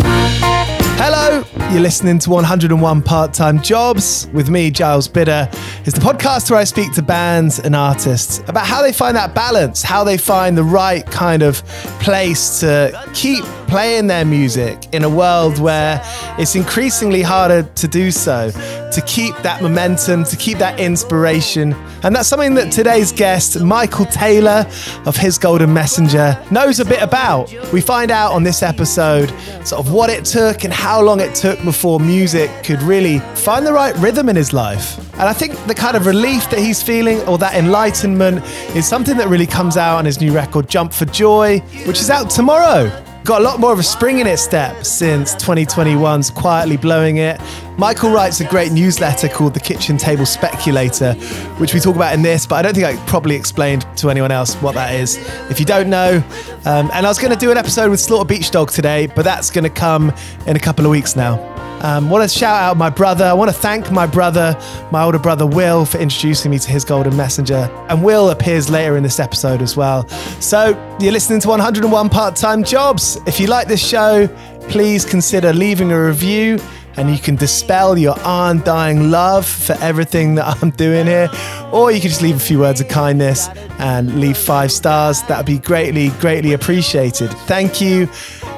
Hello, you're listening to 101 Part Time Jobs with me, Giles Bidder. It's the podcast where I speak to bands and artists about how they find that balance, how they find the right kind of place to keep playing their music in a world where it's increasingly harder to do so, to keep that momentum, to keep that inspiration. And that's something that today's guest, Michael Taylor of Hiss Golden Messenger, knows a bit about. We find out on this episode sort of what it took and how long it took before music could really find the right rhythm in his life. And I think the kind of relief that he's feeling or that enlightenment is something that really comes out on his new record, Jump for Joy, which is out tomorrow. Got a lot more of a spring in its step since 2021's quietly blowing it. Michael writes a great newsletter called The Kitchen Table Speculator, which we talk about in this, but I don't think I probably explained to anyone else what that is. If you don't know, um, and I was going to do an episode with Slaughter Beach Dog today, but that's going to come in a couple of weeks now. Um, want to shout out my brother. I want to thank my brother, my older brother Will, for introducing me to Hiss Golden Messenger. And Will appears later in this episode as well. So you're listening to 101 Part Time Jobs. If you like this show, please consider leaving a review and you can dispel your undying love for everything that I'm doing here. Or you can just leave a few words of kindness and leave five stars. That would be greatly, greatly appreciated. Thank you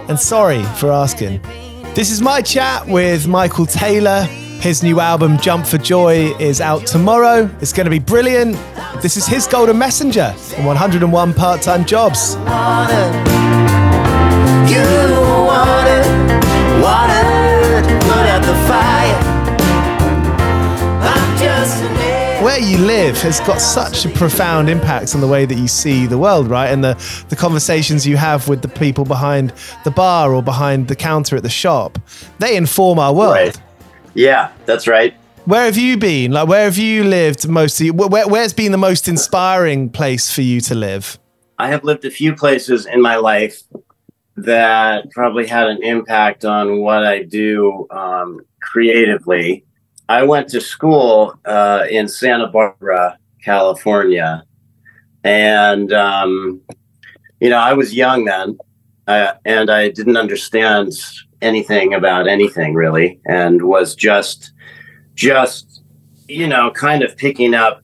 and sorry for asking. This is my chat with Michael Taylor. His new album, Jump for Joy, is out tomorrow. It's going to be brilliant. This is Hiss Golden Messenger in 101 Part Time Jobs. Where you live has got such a profound impact on the way that you see the world, right? And the, the conversations you have with the people behind the bar or behind the counter at the shop, they inform our world. Right. Yeah, that's right. Where have you been? Like, where have you lived mostly? Where, where's been the most inspiring place for you to live? I have lived a few places in my life that probably had an impact on what I do um, creatively. I went to school uh, in Santa Barbara, California, and um, you know I was young then, uh, and I didn't understand anything about anything really, and was just just you know kind of picking up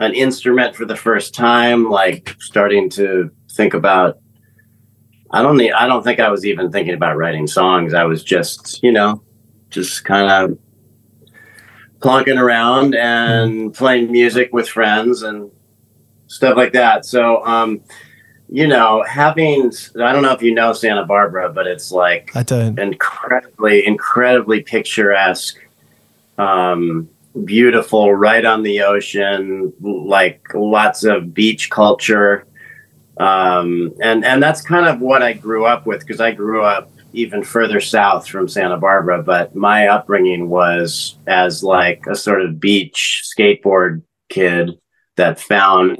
an instrument for the first time, like starting to think about I don't need, I don't think I was even thinking about writing songs. I was just, you know, just kind of plonking around and playing music with friends and stuff like that. So, um, you know, having I don't know if you know Santa Barbara, but it's like I don't. incredibly, incredibly picturesque, um, beautiful, right on the ocean, like lots of beach culture. Um, and and that's kind of what I grew up with because I grew up even further south from Santa Barbara, but my upbringing was as like a sort of beach skateboard kid that found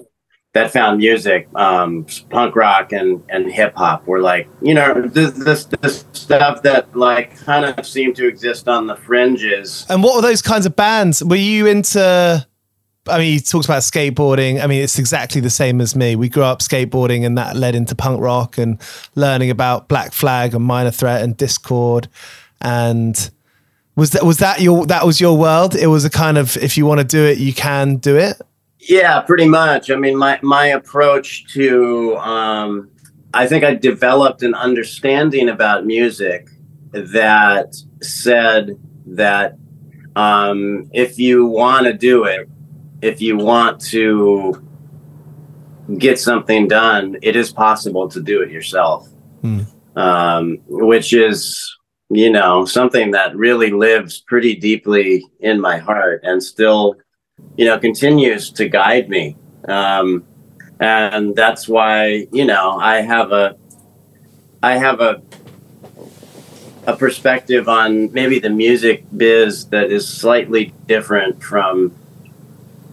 that found music, um, punk rock and and hip hop were like you know this, this this stuff that like kind of seemed to exist on the fringes. And what were those kinds of bands? Were you into? I mean, he talks about skateboarding. I mean, it's exactly the same as me. We grew up skateboarding, and that led into punk rock and learning about Black Flag and Minor Threat and Dischord. And was that was that your that was your world? It was a kind of if you want to do it, you can do it. Yeah, pretty much. I mean, my my approach to um, I think I developed an understanding about music that said that um, if you want to do it, if you want to get something done, it is possible to do it yourself. Mm. Um, which is, you know, something that really lives pretty deeply in my heart and still, you know, continues to guide me. Um, and that's why, you know, I have a, I have a, a perspective on maybe the music biz that is slightly different from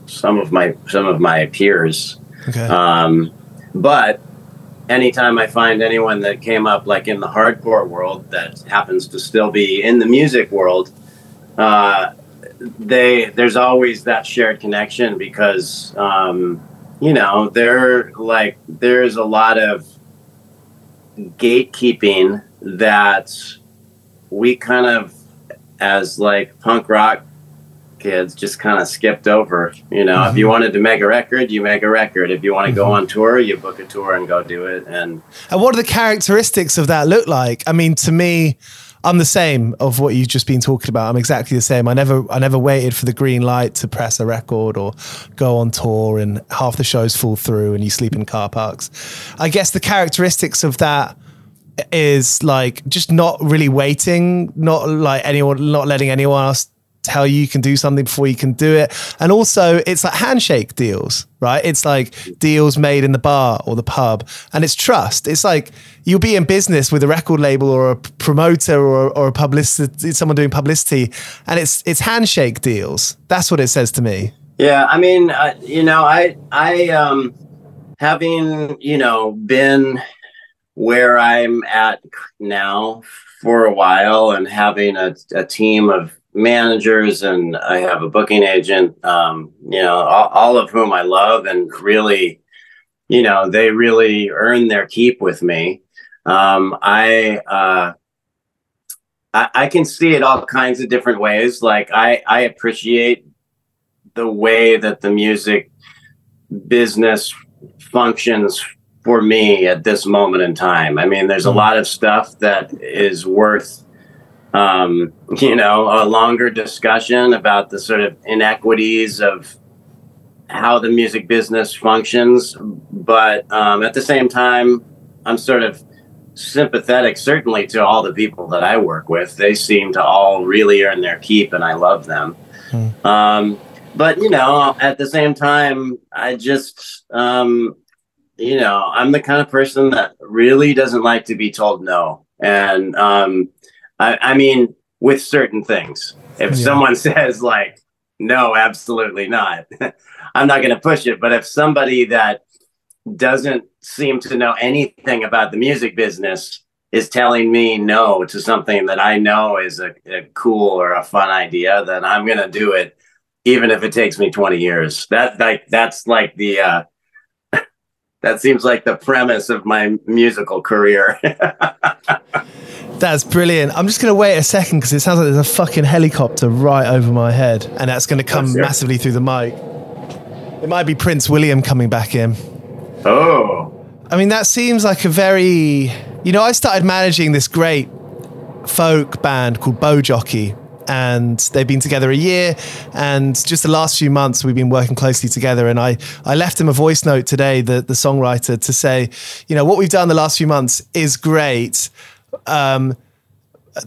some of my some of my peers. Okay. Um, but anytime I find anyone that came up like in the hardcore world that happens to still be in the music world, uh, they there's always that shared connection because um, you know there like there's a lot of gatekeeping that we kind of as like punk rock kids just kind of skipped over. You know, mm-hmm. if you mm-hmm. wanted to make a record, you make a record. If you want to mm-hmm. go on tour, you book a tour and go do it. And and what do the characteristics of that look like? I mean, to me, I'm the same of what you've just been talking about. I'm exactly the same. I never I never waited for the green light to press a record or go on tour and half the shows fall through and you sleep in car parks. I guess the characteristics of that is like just not really waiting, not like anyone not letting anyone else tell you you can do something before you can do it. And also, it's like handshake deals, right? It's like deals made in the bar or the pub, and it's trust. It's like you'll be in business with a record label or a promoter or, or a publicity, someone doing publicity, and it's it's handshake deals. That's what it says to me. Yeah, I mean, uh, you know, I I um having you know been where I'm at now for a while and having a, a team of managers and I have a booking agent, um, you know, all, all, of whom I love and really, you know, they really earn their keep with me. Um, I, uh, I, I can see it all kinds of different ways. Like I, I appreciate the way that the music business functions for me at this moment in time. I mean, there's a mm-hmm. lot of stuff that is worth, um, you know, a longer discussion about the sort of inequities of how the music business functions. But um, at the same time, I'm sort of sympathetic, certainly to all the people that I work with. They seem to all really earn their keep, and I love them. Mm. Um, but you know, at the same time, I just, um, you know, I'm the kind of person that really doesn't like to be told no, and um, I, I mean, with certain things, if yeah. someone says like, no, absolutely not. I'm not going to push it. But if somebody that doesn't seem to know anything about the music business is telling me no to something that I know is a, a cool or a fun idea, then I'm going to do it, even if it takes me 20 years. That like that's like the uh, that seems like the premise of my musical career. That's brilliant. I'm just going to wait a second because it sounds like there's a fucking helicopter right over my head, and that's going to come massively through the mic. It might be Prince William coming back in. Oh. I mean, that seems like a very. You know, I started managing this great folk band called Beau Jockey, and they've been together a year. And just the last few months, we've been working closely together. And I, I left him a voice note today, the, the songwriter, to say, you know, what we've done the last few months is great. Um,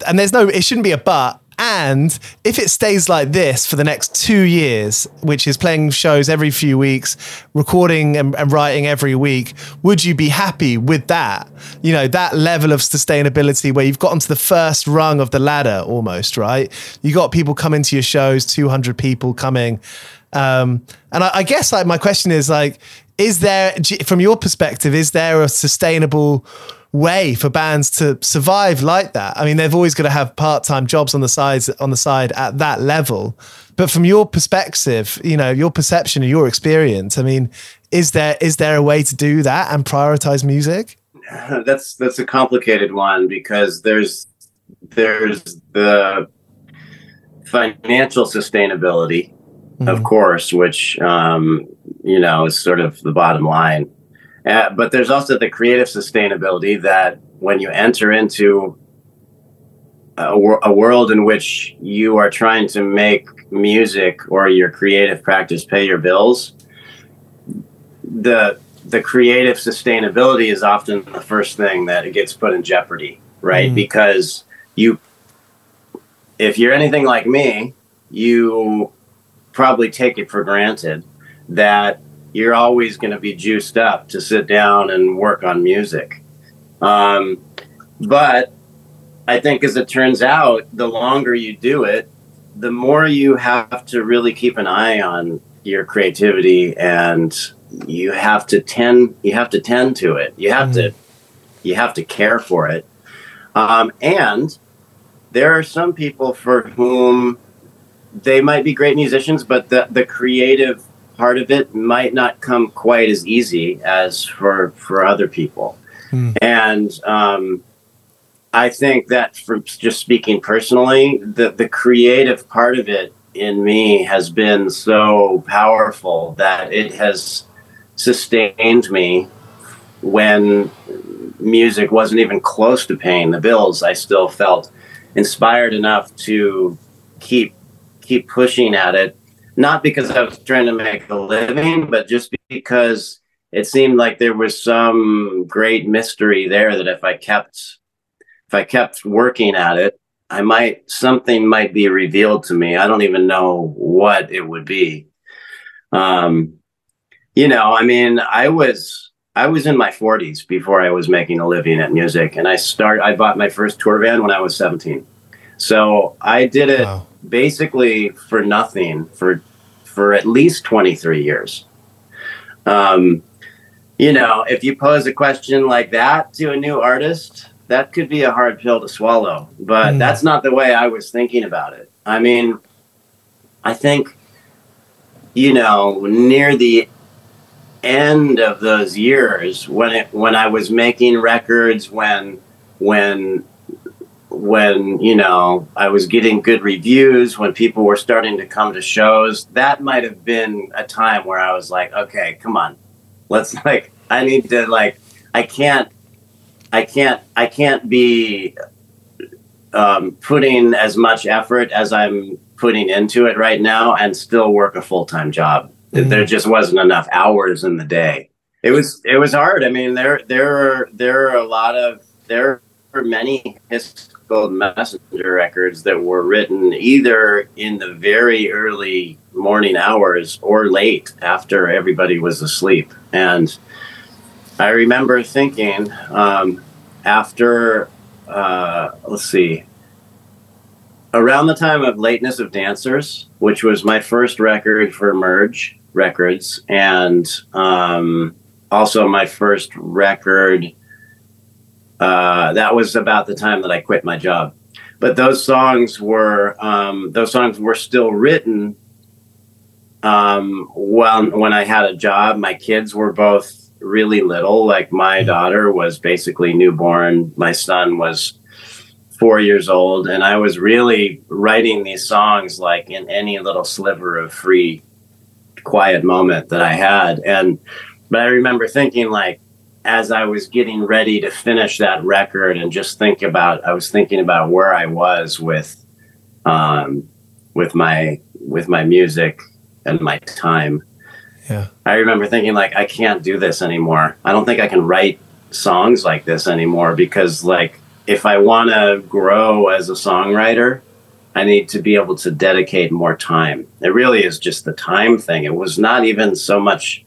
and there's no, it shouldn't be a but. And if it stays like this for the next two years, which is playing shows every few weeks, recording and, and, writing every week, would you be happy with that? You know, that level of sustainability where you've gotten to the first rung of the ladder almost, right? You got people coming to your shows, 200 people coming. Um, and I, I guess like my question is like, is there, from your perspective, is there a sustainable way for bands to survive like that. I mean, they've always got to have part-time jobs on the sides on the side at that level. But from your perspective, you know, your perception and your experience, I mean, is there is there a way to do that and prioritize music? That's that's a complicated one because there's there's the financial sustainability, mm-hmm. of course, which um, you know is sort of the bottom line uh, but there's also the creative sustainability that when you enter into a, a, world in which you are trying to make music or your creative practice pay your bills, the the creative sustainability is often the first thing that it gets put in jeopardy, right? Mm. Because you, if you're anything like me, you probably take it for granted that you're always going to be juiced up to sit down and work on music. Um, but I think as it turns out, the longer you do it, the more you have to really keep an eye on your creativity and you have to tend you have to tend to it you have mm-hmm. to you have to care for it um, and there are some people for whom they might be great musicians but the, the creative part of it might not come quite as easy as for for other people mm. and um, i think that from just speaking personally the the creative part of it in me has been so powerful that it has sustained me when music wasn't even close to paying the bills i still felt inspired enough to keep keep pushing at it not because I was trying to make a living, but just because it seemed like there was some great mystery there that if I kept if I kept working at it, I might something might be revealed to me. I don't even know what it would be. Um, you know, I mean, I was I was in my 40s before I was making a living at music, and I start I bought my first tour van when I was 17. So I did it wow basically for nothing for for at least 23 years. Um, you know, if you pose a question like that to a new artist, that could be a hard pill to swallow. But mm. that's not the way I was thinking about it. I mean, I think, you know, near the end of those years when it when I was making records when when when you know I was getting good reviews, when people were starting to come to shows, that might have been a time where I was like, okay, come on, let's like, I need to like, I can't, I can't, I can't be um, putting as much effort as I'm putting into it right now and still work a full time job. Mm-hmm. There just wasn't enough hours in the day. It was it was hard. I mean, there there are there are a lot of there are many Gold Messenger records that were written either in the very early morning hours or late after everybody was asleep. And I remember thinking um, after, uh, let's see, around the time of Lateness of Dancers, which was my first record for Merge Records, and um, also my first record uh, that was about the time that I quit my job. But those songs were um, those songs were still written um, when when I had a job. My kids were both really little. Like my mm-hmm. daughter was basically newborn. My son was four years old, and I was really writing these songs like in any little sliver of free, quiet moment that I had. And but I remember thinking like as I was getting ready to finish that record and just think about, I was thinking about where I was with, um, with my with my music and my time. Yeah. I remember thinking like I can't do this anymore. I don't think I can write songs like this anymore because like if I want to grow as a songwriter, I need to be able to dedicate more time. It really is just the time thing. It was not even so much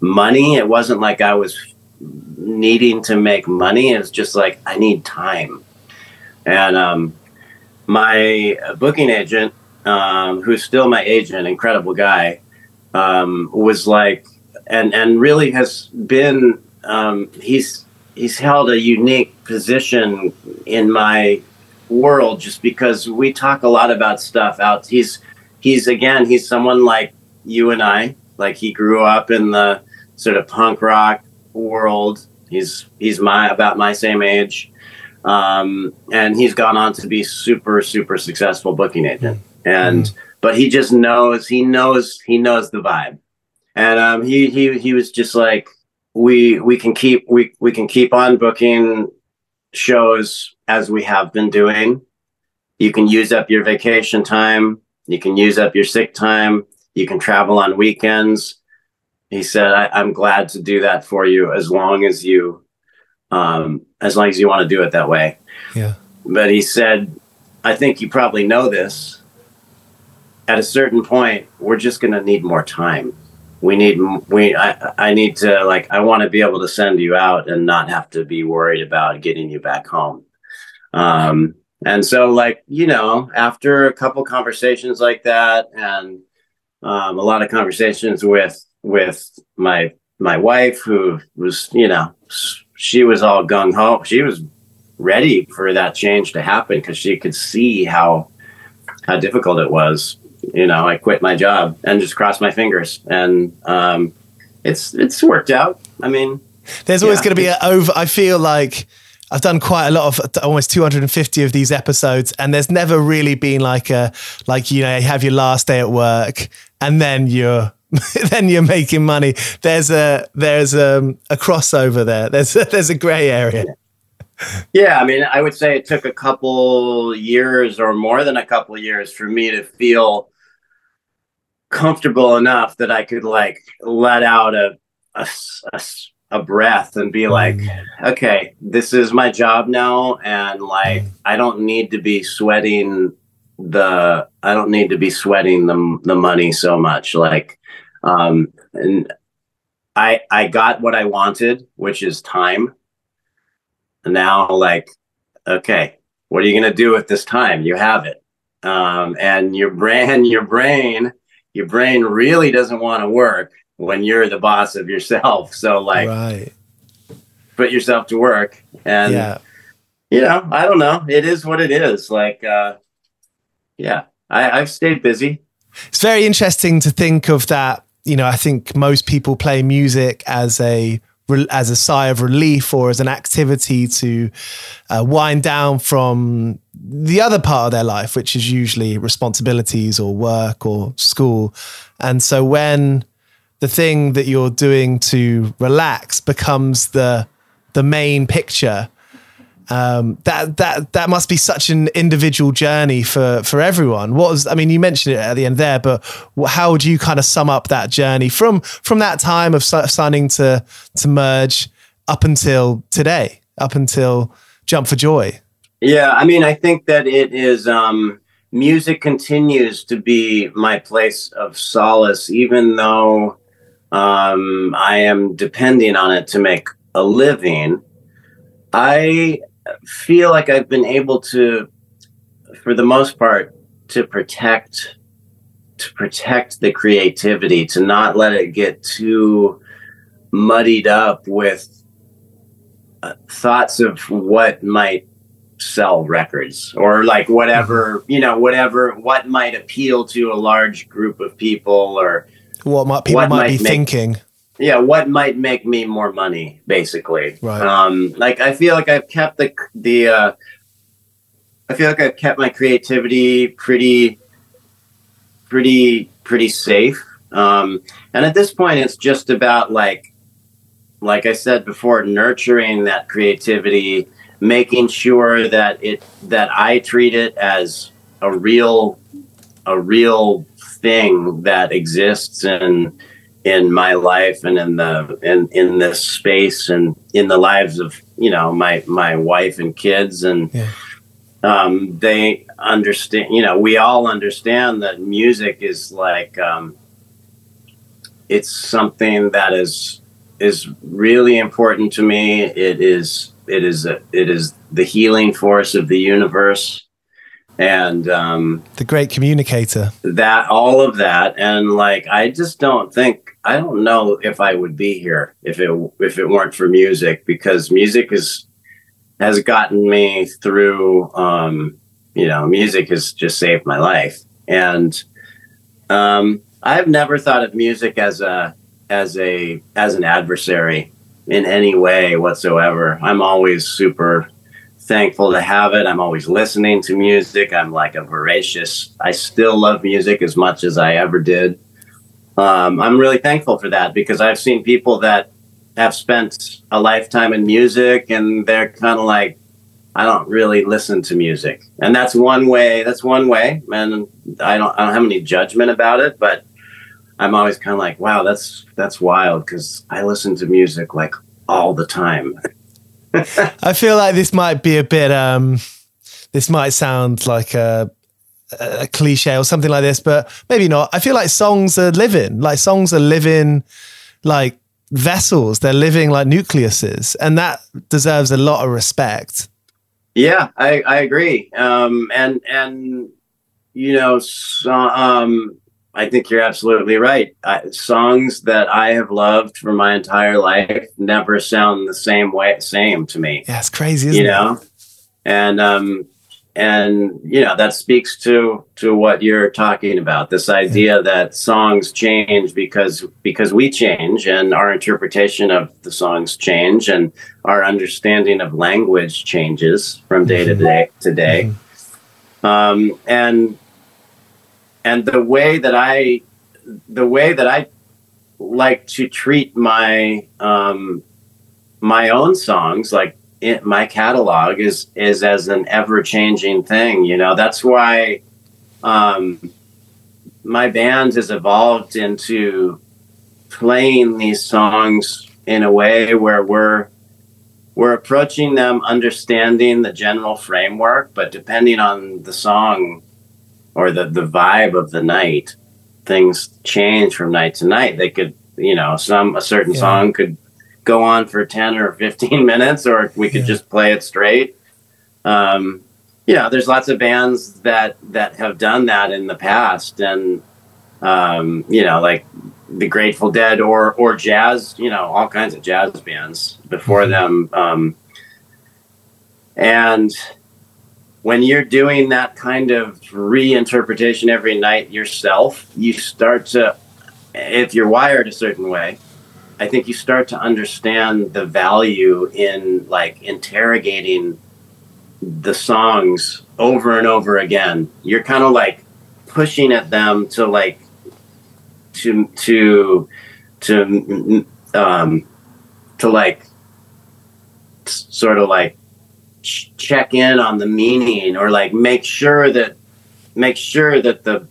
money. It wasn't like I was needing to make money. It's just like I need time. And um, my booking agent, um, who's still my agent, incredible guy, um, was like, and and really has been. Um, he's he's held a unique position in my world just because we talk a lot about stuff out. He's he's again he's someone like you and I. Like he grew up in the sort of punk rock world. He's he's my about my same age, um, and he's gone on to be super super successful booking agent. And mm. but he just knows he knows he knows the vibe, and um, he he he was just like we we can keep we we can keep on booking shows as we have been doing. You can use up your vacation time. You can use up your sick time. You can travel on weekends he said, I, am glad to do that for you as long as you, um, as long as you want to do it that way. Yeah. But he said, I think you probably know this. At a certain point, we're just going to need more time. We need, we, I, I need to like, I want to be able to send you out and not have to be worried about getting you back home. Um, and so like, you know, after a couple conversations like that and, um, a lot of conversations with with my my wife who was you know she was all gung ho she was ready for that change to happen because she could see how how difficult it was. You know i quit my job and just crossed my fingers and um it's it's worked out. I mean there's always yeah, going to be an over i feel like I've done quite a lot of almost 250 of these episodes, and there's never really been like a like you know you have your last day at work, and then you're then you're making money. There's a there's a, um, a crossover there. There's a, there's a gray area. Yeah, I mean, I would say it took a couple years or more than a couple years for me to feel comfortable enough that I could like let out a a, a, a breath and be like, mm. okay, this is my job now, and like mm. I don't need to be sweating the I don't need to be sweating the the money so much. Like um, and I I got what I wanted, which is time. And now, like, okay, what are you gonna do with this time? You have it, um, and your brain, your brain, your brain really doesn't want to work when you're the boss of yourself. So, like, right. put yourself to work, and yeah. you know, I don't know. It is what it is. Like, uh, yeah, I, I've stayed busy. It's very interesting to think of that you know, I think most people play music as a as a sigh of relief or as an activity to uh, wind down from the other part of their life, which is usually responsibilities or work or school. And so when the thing that you're doing to relax becomes the the main picture, um, that that that must be such an individual journey for for everyone. What was I mean? You mentioned it at the end there, but how would you kind of sum up that journey from from that time of starting to to merge up until today, up until Jump for Joy? Yeah, I mean, I think that it is. Um, music continues to be my place of solace, even though um, I am depending on it to make a living. I feel like I've been able to, for the most part, to protect to protect the creativity, to not let it get too muddied up with uh, thoughts of what might sell records or like whatever mm-hmm. you know whatever what might appeal to a large group of people or what might people what might, might, be make, thinking yeah what might make me more money basically. Right. Um like i feel like i've kept the the uh i feel like i've kept my creativity pretty pretty pretty safe. Um and at this point it's just about like like i said before nurturing that creativity making sure that it that i treat it as a real a real thing that exists and in my life and in the in in this space and in the lives of you know my my wife and kids. And yeah. um, they understand you know we all understand that music is like um, it's something that is is really important to me. It is it is a, it is the healing force of the universe. And um, the great communicator. that all of that. And like i just don't think I don't know if I would be here if it if it weren't for music because music is has gotten me through. Um, you know, music has just saved my life, and um, I've never thought of music as a as a as an adversary in any way whatsoever. I'm always super thankful to have it. I'm always listening to music. I'm like a voracious. I still love music as much as I ever did um, I'm really thankful for that because I've seen people that have spent a lifetime in music and they're kind of like, I don't really listen to music, and that's one way. That's one way, and I don't. I don't have any judgment about it, but I'm always kind of like, wow, that's that's wild because I listen to music like all the time. I feel like this might be a bit. um This might sound like a a cliche or something like this, but maybe not. I feel like songs are living, like songs are living, like vessels. They're living like nucleuses, and that deserves a lot of respect. Yeah, I, I agree. Um, and and you know, so, um, I think you're absolutely right. I, songs that I have loved for my entire life never sound the same way, same to me. Yeah, it's crazy, you know. And um, and you know that speaks to to what you're talking about. This idea that songs change because because we change and our interpretation of the songs change and our understanding of language changes from day to day to day. Mm-hmm. um, and and the way that i the way that i like to treat my um, my own songs like it, my catalog is is as an ever changing thing. You know, that's why um, my band has evolved into playing these songs in a way where we're we're approaching them understanding the general framework, but depending on the song or the, the vibe of the night, things change from night to night. They could, you know, some a certain yeah. song could go on for 10 or 15 minutes or we could yeah. just play it straight um, you know there's lots of bands that that have done that in the past and um, you know like the Grateful Dead or or jazz you know all kinds of jazz bands before mm-hmm. them um, and when you're doing that kind of reinterpretation every night yourself you start to if you're wired a certain way I think you start to understand the value in like interrogating the songs over and over again. You're kind of like pushing at them to like to to to um to like sort of like ch- check in on the meaning or like make sure that make sure that the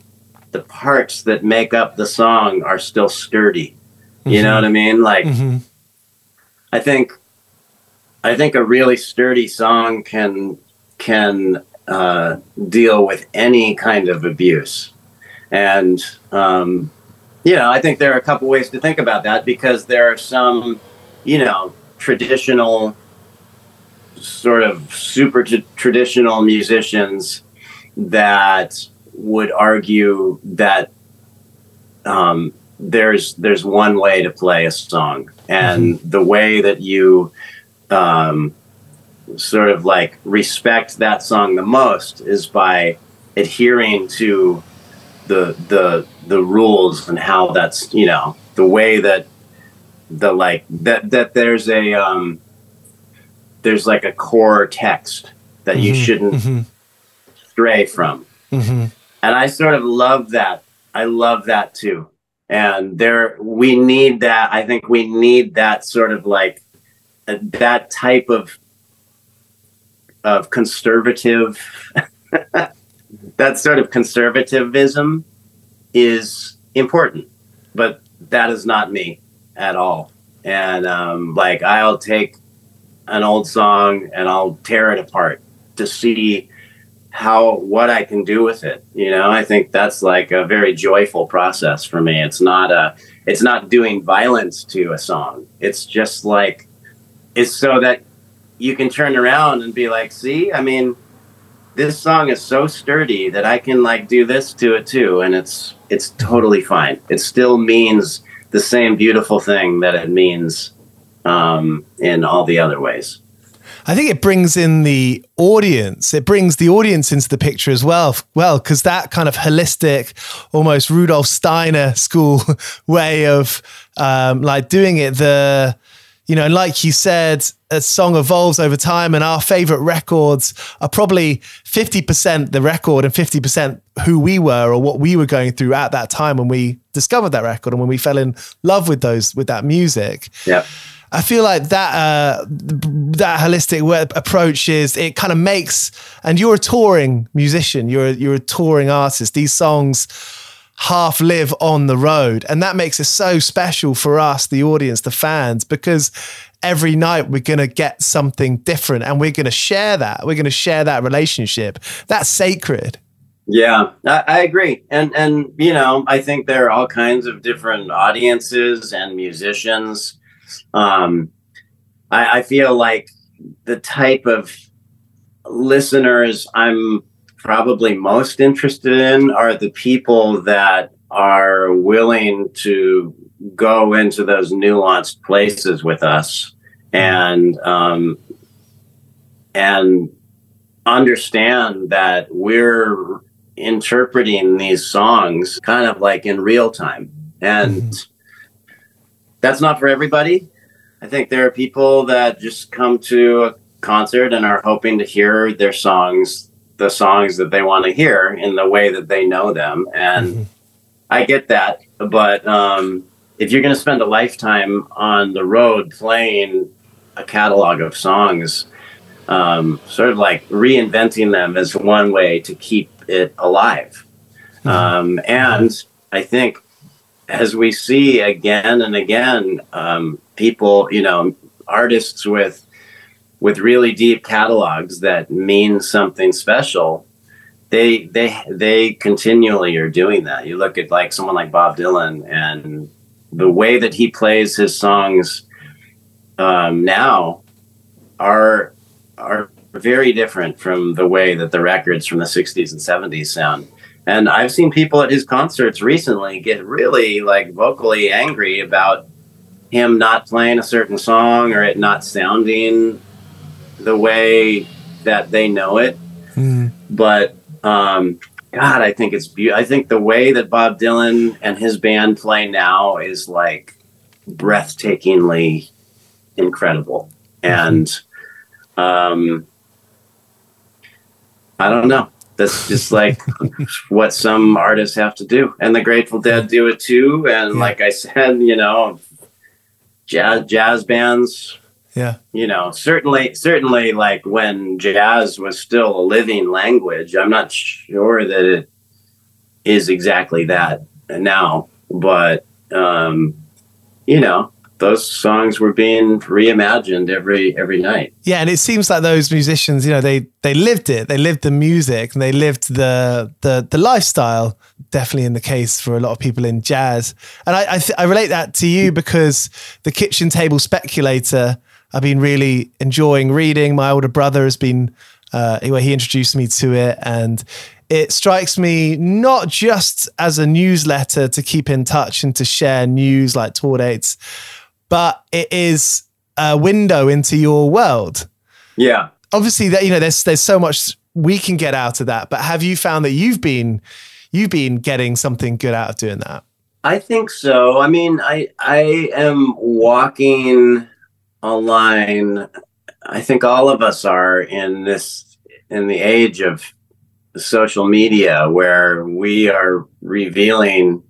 the parts that make up the song are still sturdy. You mm-hmm. know what I mean? Like mm-hmm. I think I think a really sturdy song can can uh, deal with any kind of abuse. And um, you know, I think there are a couple ways to think about that because there are some, you know, traditional sort of super t- traditional musicians that would argue that um, there's there's one way to play a song, and mm-hmm. the way that you um, sort of like respect that song the most is by adhering to the the the rules and how that's you know the way that the like that that there's a um there's like a core text that mm-hmm, you shouldn't mm-hmm. stray from. Mm-hmm. And I sort of love that. I love that too. And there, we need that. I think we need that sort of like uh, that type of of conservative. that sort of conservatism is important, but that is not me at all. And um, like I'll take an old song and I'll tear it apart to see how what I can do with it. You know, I think that's like a very joyful process for me. It's not a it's not doing violence to a song. It's just like it's so that you can turn around and be like, "See, I mean, this song is so sturdy that I can like do this to it too and it's it's totally fine. It still means the same beautiful thing that it means um, in all the other ways. I think it brings in the audience. It brings the audience into the picture as well. Well, because that kind of holistic, almost Rudolf Steiner school way of um, like doing it, the you know, like you said, a song evolves over time, and our favorite records are probably 50% the record and 50% who we were or what we were going through at that time when we discovered that record and when we fell in love with those, with that music. Yeah. I feel like that uh, that holistic approach is it kind of makes. And you're a touring musician. You're a, you're a touring artist. These songs half live on the road, and that makes it so special for us, the audience, the fans, because every night we're going to get something different, and we're going to share that. We're going to share that relationship. That's sacred. Yeah, I, I, agree, and and you know, I think there are all kinds of different audiences and musicians um, I, I feel like the type of listeners I'm probably most interested in are the people that are willing to go into those nuanced places with us and um, and understand that we're interpreting these songs kind of like in real time. And mm-hmm that's not for everybody. I think there are people that just come to a concert and are hoping to hear their songs, the songs that they want to hear in the way that they know them. And mm-hmm. I get that. But um, if you're going to spend a lifetime on the road playing a catalog of songs, um, sort of like reinventing them is one way to keep it alive. Mm-hmm. Um, and I think as we see again and again, um, people, you know, artists with with really deep catalogs that mean something special, they they they continually are doing that. You look at like someone like Bob Dylan and the way that he plays his songs um, now are are very different from the way that the records from the 60s and 70s sound. And I've seen people at his concerts recently get really like vocally angry about him not playing a certain song or it not sounding the way that they know it. Mm. But um, God, I think it's beautiful. I think the way that Bob Dylan and his band play now is like breathtakingly incredible. And um, I don't know. That's just like what some artists have to do. And the Grateful Dead do it too. And yeah. like I said, you know, jazz jazz bands. Yeah. You know, certainly certainly like when jazz was still a living language, I'm not sure that it is exactly that now, but um, you know, those songs were being reimagined every every night. Yeah, and it seems like those musicians, you know, they they lived it. They lived the music and they lived the the the lifestyle. Definitely in the case for a lot of people in jazz, and I I, th- I relate that to you because the kitchen table speculator. I've been really enjoying reading. My older brother has been. Uh, he introduced me to it, and it strikes me not just as a newsletter to keep in touch and to share news like tour dates, but it is a window into your world. Yeah. Obviously that you know there's there's so much we can get out of that, but have you found that you've been you've been getting something good out of doing that? I think so. I mean, I I am walking a line I think all of us are in this in the age of social media where we are revealing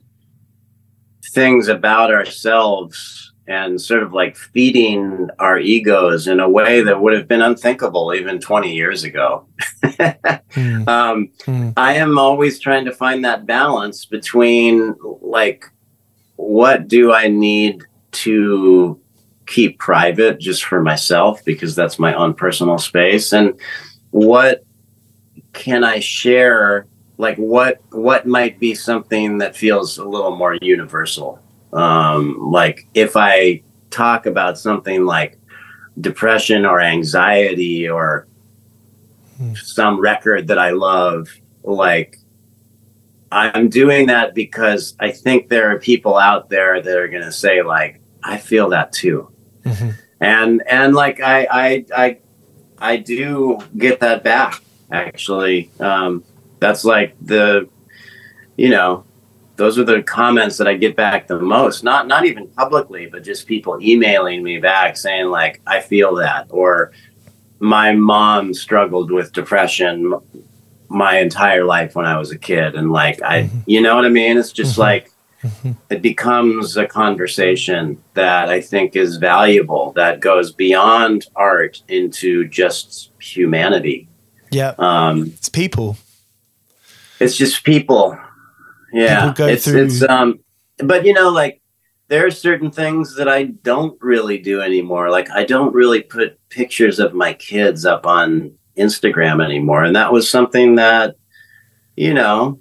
things about ourselves and sort of like feeding our egos in a way that would have been unthinkable even 20 years ago. mm. Um, mm. I am always trying to find that balance between like, what do I need to keep private just for myself because that's my own personal space? And what can I share? Like, what what might be something that feels a little more universal? Um, like if I talk about something like depression or anxiety or hmm. some record that I love, like I'm doing that because I think there are people out there that are going to say like, I feel that too. Mm-hmm. And, and like, I, I, I, I do get that back actually. Um, that's like the, you know, those are the comments that I get back the most. Not not even publicly, but just people emailing me back saying like, "I feel that," or "My mom struggled with depression my entire life when I was a kid," and like I, mm-hmm. you know what I mean? It's just mm-hmm. like mm-hmm. it becomes a conversation that I think is valuable that goes beyond art into just humanity. Yeah, um, it's people. It's just people yeah, it's through. it's um, but you know, like there are certain things that I don't really do anymore. Like I don't really put pictures of my kids up on Instagram anymore, and that was something that you know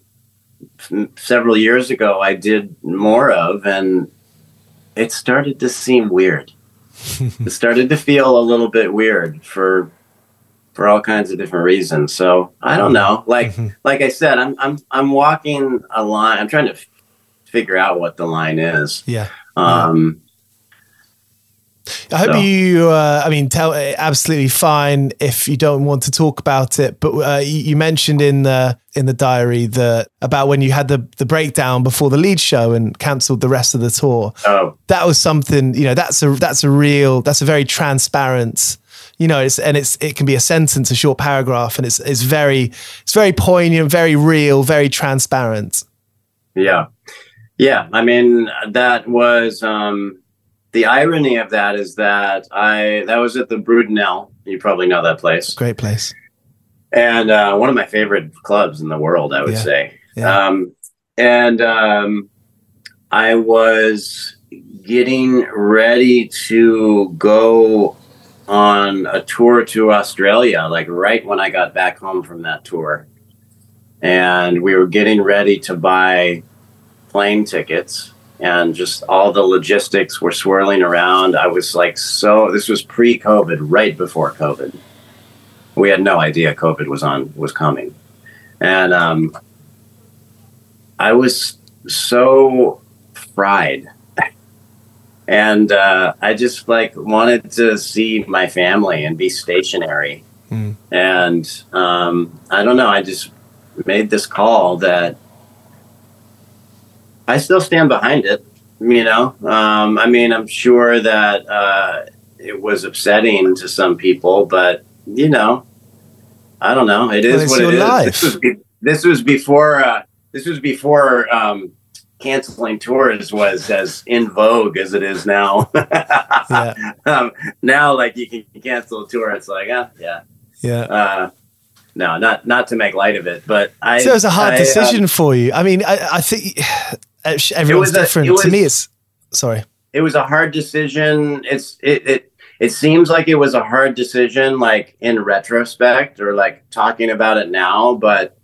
several years ago I did more of, and it started to seem weird. it started to feel a little bit weird for for all kinds of different reasons. So I don't know. Like mm-hmm. like I said, I'm I'm I'm walking a line. I'm trying to f- figure out what the line is. Yeah. Um. I hope so. you. Uh, I mean, tell absolutely fine if you don't want to talk about it. But uh, you mentioned in the in the diary that about when you had the the breakdown before the Leeds show and cancelled the rest of the tour. Oh, that was something. You know, that's a that's a real. That's a very transparent you know, it's and it's it can be a sentence, a short paragraph, and it's it's very it's very poignant, very real, very transparent. Yeah, yeah. I mean, that was um, the irony of that is that I that was at the Brudenell. You probably know that place. Great place. And uh, one of my favorite clubs in the world, I would yeah. say. Yeah. Um, and um, I was getting ready to go on a tour to Australia, like right when I got back home from that tour. And we were getting ready to buy plane tickets, and just all the logistics were swirling around. I was like, so this was pre COVID, right before COVID. We had no idea COVID was on, was coming. And um, I was so fried and uh, I just like wanted to see my family and be stationary. Mm. And um, I don't know. I just made this call that I still stand behind it. You know, um, I mean, I'm sure that uh, it was upsetting to some people, but you know, I don't know. It is well, what it is. This was, be- this was before. Uh, this was before um, canceling tours was as in vogue as it is now. yeah. um, now, like you can cancel a tour, it's like, uh, yeah, yeah. Uh, no, not not to make light of it, but I. So it was a hard I, decision um, for you. I mean, I, I think everyone's different. Was, to me, it's sorry. It was a hard decision. It's it it it seems like it was a hard decision, like in retrospect or like talking about it now, but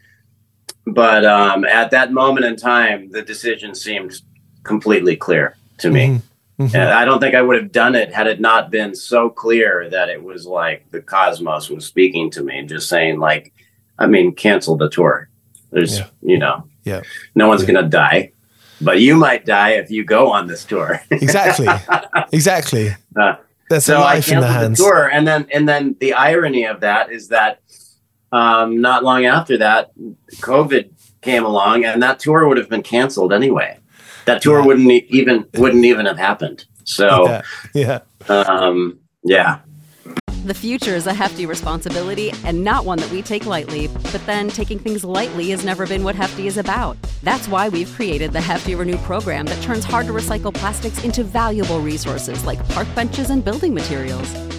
but um, at that moment in time, the decision seemed completely clear to me. Mm-hmm. Mm-hmm. And I don't think I would have done it had it not been so clear that it was like the cosmos was speaking to me, just saying like, I mean, cancel the tour. There's, yeah. you know, yeah, no one's yeah. gonna die, but you might die if you go on this tour. exactly, exactly. Uh, That's so I canceled the tour, and then and then the irony of that is that um, not long after that, COVID came along, and that tour would have been canceled anyway that tour yeah. wouldn't even wouldn't even have happened. So yeah, yeah. Um, yeah. The future is a hefty responsibility and not one that we take lightly. But then taking things lightly has never been what Hefty is about. That's why we've created the Hefty Renew program that turns hard to recycle plastics into valuable resources like park benches and building materials.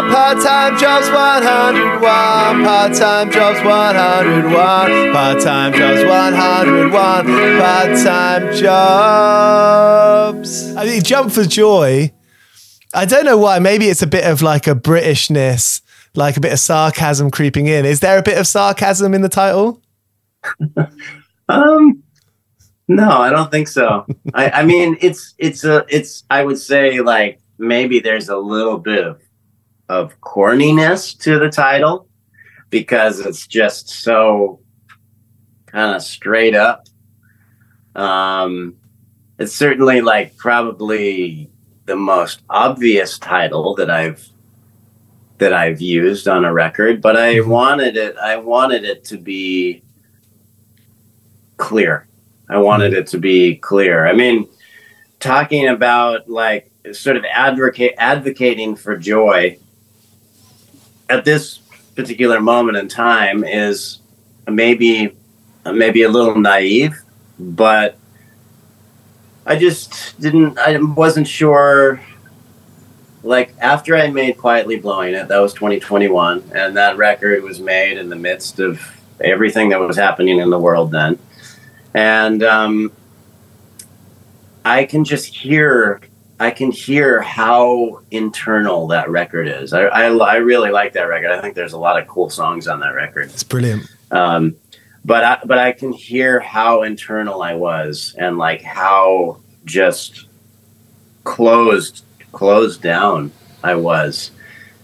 101 part-time jobs 101 part-time jobs 101 part-time jobs 101 part-time jobs. I mean jump for joy. I don't know why. Maybe it's a bit of like a Britishness like a bit of sarcasm creeping in. Is there a bit of sarcasm in the title? Um, no, I don't think so. I, I mean, it's it's a it's. I would say like maybe there's a little bit of of corniness to the title because it's just so kind of straight up. Um, it's certainly like probably the most obvious title that I've that I've used on a record, but I mm-hmm. wanted it. I wanted it to be clear. I wanted it to be clear. I mean, talking about like sort of advocate advocating for joy at this particular moment in time is maybe maybe a little naive, but I just didn't I wasn't sure. Like after I made Quietly Blowing It, that was 2021 and that record was made in the midst of everything that was happening in the world then. And um, I can just hear I can hear how internal that record is. I, I, I, really like that record. I think there's a lot of cool songs on that record. It's brilliant. Um, but I, but I can hear how internal I was and like how just closed closed down I was,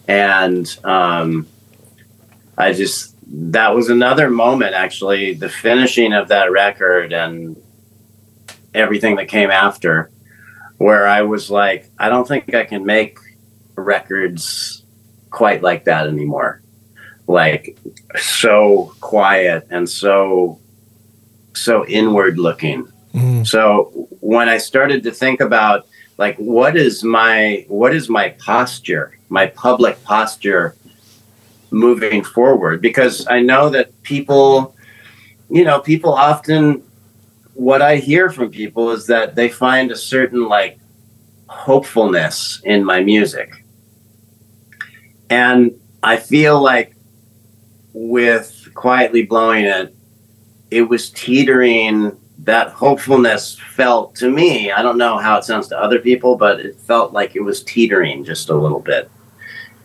and um, I just that was another moment actually the finishing of that record and everything that came after where i was like i don't think i can make records quite like that anymore. Like so quiet and so so inward looking. Mm. so when i started to think about like what is my what is my posture my public posture moving forward? Because I know that people, you know, people often, what I hear from people is that they find a certain like hopefulness in my music. And I feel like with Quietly Blowing It, it was teetering. That hopefulness felt to me, I don't know how it sounds to other people, but it felt like it was teetering just a little bit.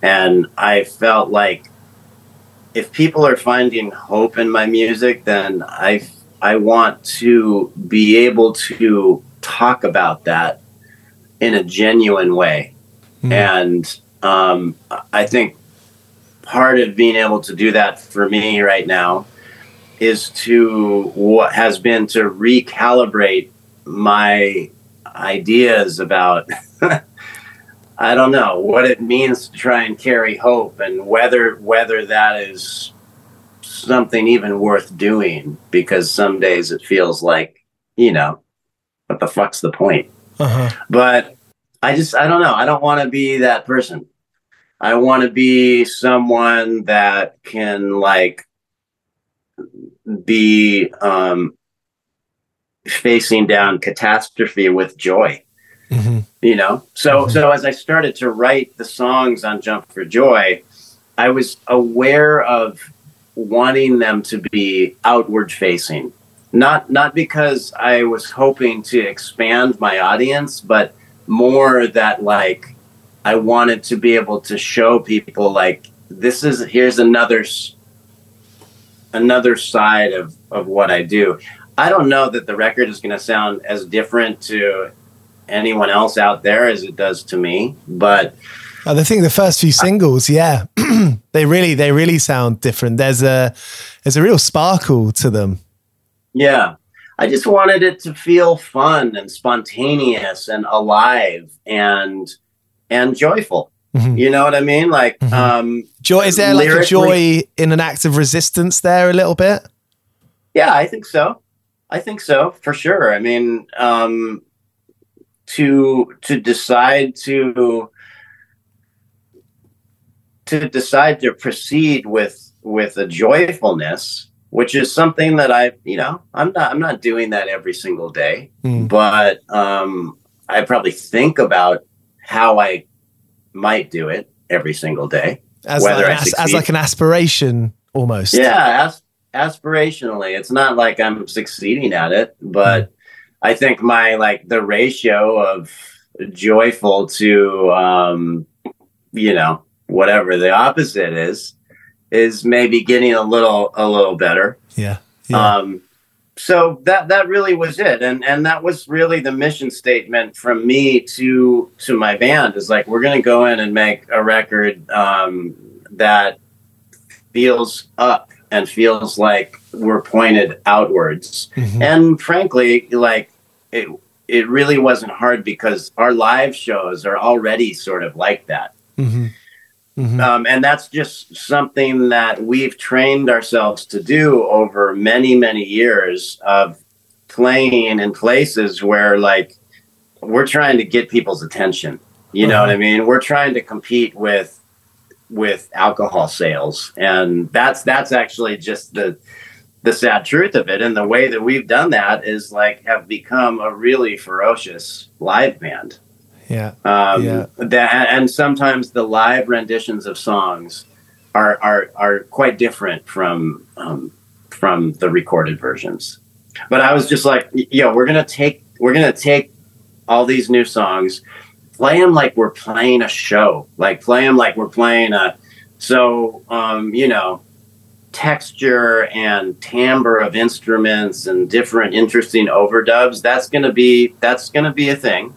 And I felt like if people are finding hope in my music, then I I want to be able to talk about that in a genuine way, mm. and um, I think part of being able to do that for me right now is to what has been to recalibrate my ideas about I don't know what it means to try and carry hope and whether whether that is something even worth doing because some days it feels like you know what the fuck's the point uh-huh. but I just I don't know I don't want to be that person I want to be someone that can like be um, facing down catastrophe with joy. Mm-hmm. You know, so mm-hmm. so as I started to write the songs on Jump for Joy, I was aware of wanting them to be outward facing. Not not because I was hoping to expand my audience, but more that like I wanted to be able to show people like this is here's another another side of of what I do. I don't know that the record is going to sound as different to anyone else out there as it does to me, but I think the first few singles, yeah, they really they really sound different. There's a there's a real sparkle to them. Yeah. I just wanted it to feel fun and spontaneous and alive and and joyful. Mm-hmm. You know what I mean? Like, mm-hmm. um, joy. Is there like a joy in an act of resistance there a little bit? Yeah, I think so. I think so for sure. I mean, um, to to decide to to decide to proceed with with a joyfulness, which is something that I, you know, I'm not I'm not doing that every single day, mm. but um, I probably think about how I might do it every single day. As, whether like, as, as, like an aspiration almost. Yeah, as, aspirationally. It's not like I'm succeeding at it, but mm. I think my like the ratio of joyful to um you know, whatever the opposite is is maybe getting a little a little better. Yeah. yeah. Um so that that really was it and and that was really the mission statement from me to to my band is like we're going to go in and make a record um, that feels up and feels like we're pointed outwards mm-hmm. and frankly like it it really wasn't hard because our live shows are already sort of like that mm-hmm. Mm-hmm. Um, and that's just something that we've trained ourselves to do over many, many years of playing in places where, like, we're trying to get people's attention. You know what I mean? We're trying to compete with with alcohol sales, and that's that's actually just the the sad truth of it. And the way that we've done that is like have become a really ferocious live band. Yeah. Um, yeah. That, and sometimes the live renditions of songs are are are quite different from um, from the recorded versions. But I was just like, yo, we're gonna take we're gonna take all these new songs, play them like we're playing a show, like play them like we're playing a. So um, you know, texture and timbre of instruments and different interesting overdubs. That's gonna be that's gonna be a thing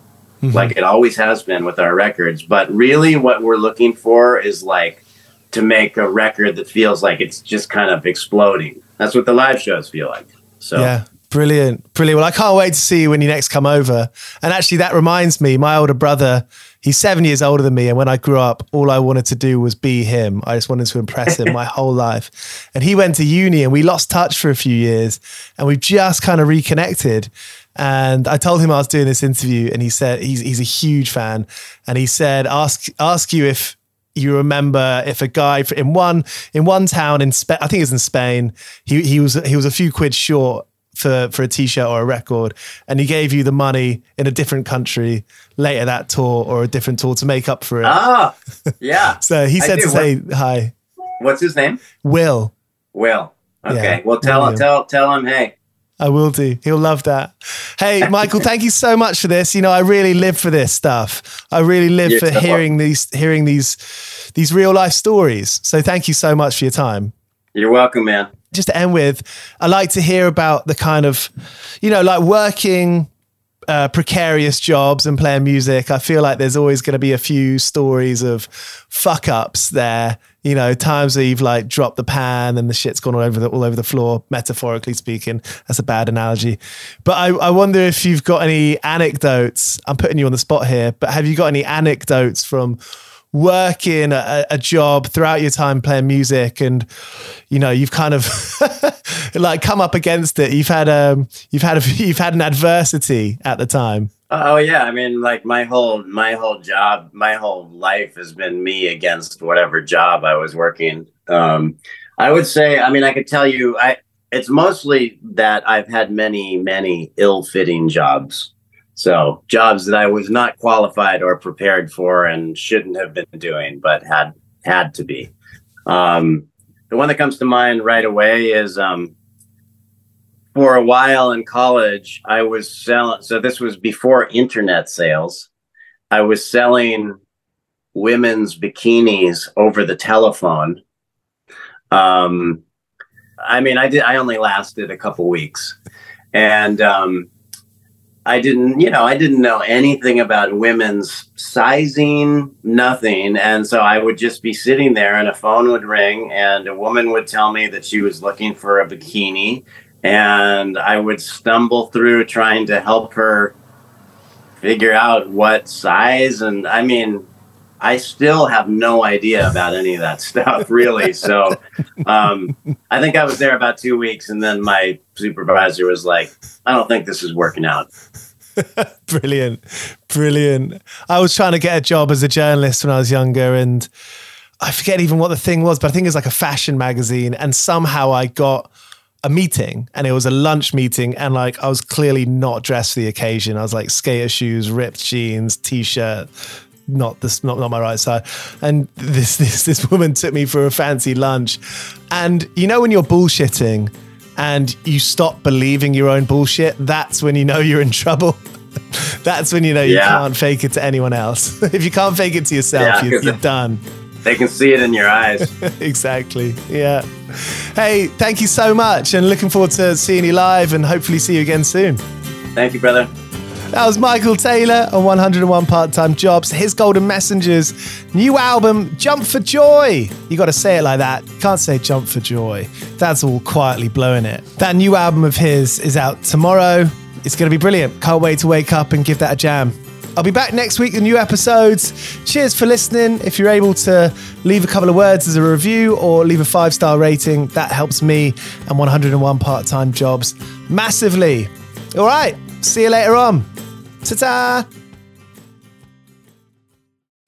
mm-hmm. like it always has been with our records. But really, what we're looking for is like to make a record that feels like it's just kind of exploding. That's what the live shows feel like. So yeah. Brilliant, brilliant. Well, I can't wait to see you when you next come over. And actually, that reminds me, my older brother, he's seven years older than me. And when I grew up, all I wanted to do was be him. I just wanted to impress him my whole life. And he went to uni and we lost touch for a few years and we've just kind of reconnected. And I told him I was doing this interview, and he said he's he's a huge fan, and he said ask ask you if you remember if a guy in one in one town in Spain, I think it was in Spain, he he was he was a few quid short for for a t-shirt or a record, and he gave you the money in a different country later that tour or a different tour to make up for it. Ah, yeah. so he said to say what, hi. What's his name? Will. Will. Okay. Yeah, well, tell Will. tell tell him hey. I will do. He'll love that. Hey, Michael, thank you so much for this. You know, I really live for this stuff. I really live You're for hearing these hearing these these real life stories. So thank you so much for your time. You're welcome, man. Just to end with, I like to hear about the kind of, you know, like working uh, precarious jobs and playing music. I feel like there's always going to be a few stories of fuck ups there you know, times where you've like dropped the pan and the shit's gone all over the all over the floor, metaphorically speaking. That's a bad analogy. But I, I wonder if you've got any anecdotes. I'm putting you on the spot here, but have you got any anecdotes from working a, a, job throughout your time playing music and you know you've kind of like come up against it you've had um you've had a you've had an adversity at the time oh yeah i mean like my whole my whole job my whole life has been me against whatever job i was working um i would say i mean i could tell you i it's mostly that i've had many many ill-fitting jobs so jobs that I was not qualified or prepared for and shouldn't have been doing, but had had to be. Um, the one that comes to mind right away is um, for a while in college, I was selling. So this was before internet sales. I was selling women's bikinis over the telephone. Um, I mean, I did. I only lasted a couple weeks, and um, I didn't, you know, I didn't know anything about women's sizing, nothing. And so I would just be sitting there and a phone would ring and a woman would tell me that she was looking for a bikini. And I would stumble through trying to help her figure out what size. And I mean, I still have no idea about any of that stuff, really. So um, I think I was there about two weeks, and then my supervisor was like, "I don't think this is working out." brilliant, brilliant. I was trying to get a job as a journalist when I was younger, and I forget even what the thing was, but I think it was like a fashion magazine, and somehow I got a meeting and it was a lunch meeting and like I was clearly not dressed for the occasion. I was like skater shoes, ripped jeans, t-shirt, not this not, not my right side. And this this this woman took me for a fancy lunch. And you know when you're bullshitting and you stop believing your own bullshit that's when you know you're in trouble. That's when you know you yeah. can't fake it to anyone else. If you can't fake it to yourself yeah, you're, you're done they can see it in your eyes exactly yeah hey thank you so much and looking forward to seeing you live and hopefully see you again soon thank you brother that was Michael Taylor on 101 Part Time Jobs. Hiss Golden Messengers new album, Jump for Joy. You got to say it like that. You can't say Jump for Joy. That's all quietly blowing it. That new album of his is out tomorrow. It's going to be brilliant. Can't wait to wake up and give that a jam. I'll be back next week with new episodes. Cheers for listening. If you're able to leave a couple of words as a review or leave a five star rating, that helps me and 101 part time jobs massively. All right, see you later on. Ta ta!